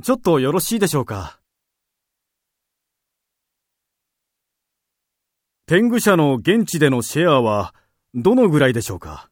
ちょっとよろしいでしょうか？天狗社の現地でのシェアはどのぐらいでしょうか？